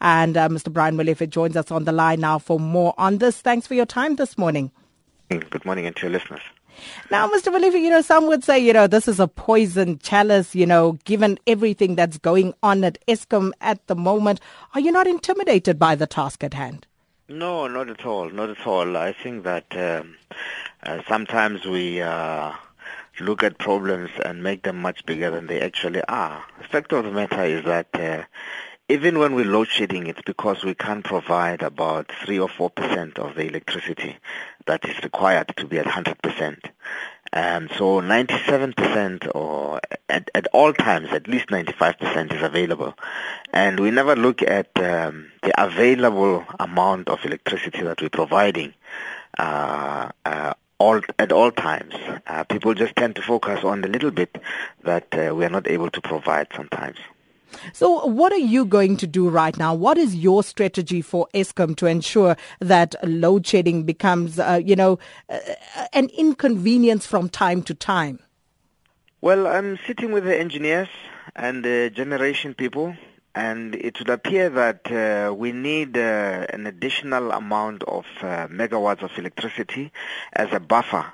And uh, Mr. Brian Molefe joins us on the line now for more on this. Thanks for your time this morning. Good morning and to your listeners. Now, Mr. Molefe, you know, some would say, you know, this is a poison chalice, you know, given everything that's going on at Eskom at the moment. Are you not intimidated by the task at hand? No, not at all. Not at all. I think that um, uh, sometimes we uh, look at problems and make them much bigger than they actually are. The fact of the matter is that uh, even when we're load shedding, it's because we can't provide about 3 or 4% of the electricity that is required to be at 100%. Um, so 97% or at, at all times, at least 95% is available. And we never look at um, the available amount of electricity that we're providing uh, uh, all, at all times. Uh, people just tend to focus on the little bit that uh, we are not able to provide sometimes. So, what are you going to do right now? What is your strategy for Eskom to ensure that load shedding becomes, uh, you know, uh, an inconvenience from time to time? Well, I'm sitting with the engineers and the generation people, and it would appear that uh, we need uh, an additional amount of uh, megawatts of electricity as a buffer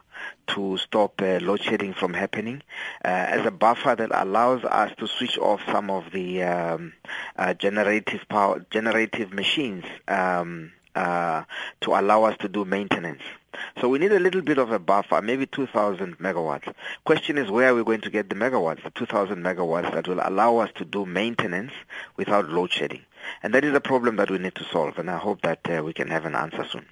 to stop uh, load shedding from happening uh, as a buffer that allows us to switch off some of the um, uh, generative power generative machines um, uh, to allow us to do maintenance. So we need a little bit of a buffer, maybe 2,000 megawatts. Question is where are we going to get the megawatts, the 2,000 megawatts that will allow us to do maintenance without load shedding. And that is a problem that we need to solve, and I hope that uh, we can have an answer soon.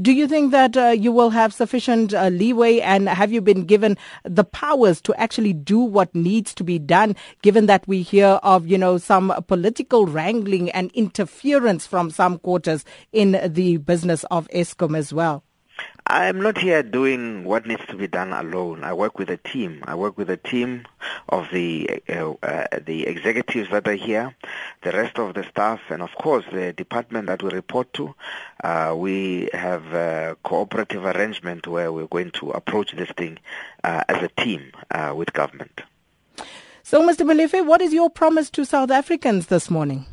Do you think that uh, you will have sufficient uh, leeway and have you been given the powers to actually do what needs to be done given that we hear of, you know, some political wrangling and interference from some quarters in the business of Eskom as well? I'm not here doing what needs to be done alone. I work with a team. I work with a team of the uh, uh, the executives that are here, the rest of the staff, and of course the department that we report to. Uh, we have a cooperative arrangement where we're going to approach this thing uh, as a team uh, with government. So, Mr. Molefe, what is your promise to South Africans this morning?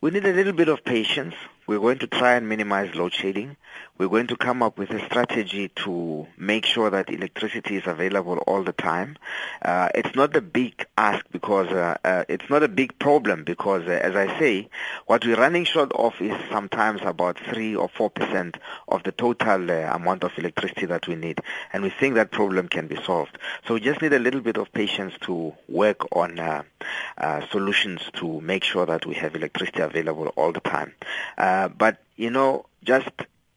We need a little bit of patience. We're going to try and minimize load shedding. We're going to come up with a strategy to make sure that electricity is available all the time. Uh, it's not a big ask because uh, uh, it's not a big problem because, uh, as I say, what we're running short of is sometimes about three or four percent of the total uh, amount of electricity that we need, and we think that problem can be solved. So we just need a little bit of patience to work on uh, solutions to make sure that we have electricity available all the time. Uh, but you know, just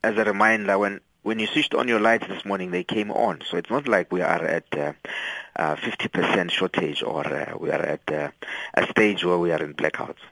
as a reminder, when when you switched on your lights this morning, they came on. So it's not like we are at uh, uh, 50% shortage or uh, we are at uh, a stage where we are in blackouts.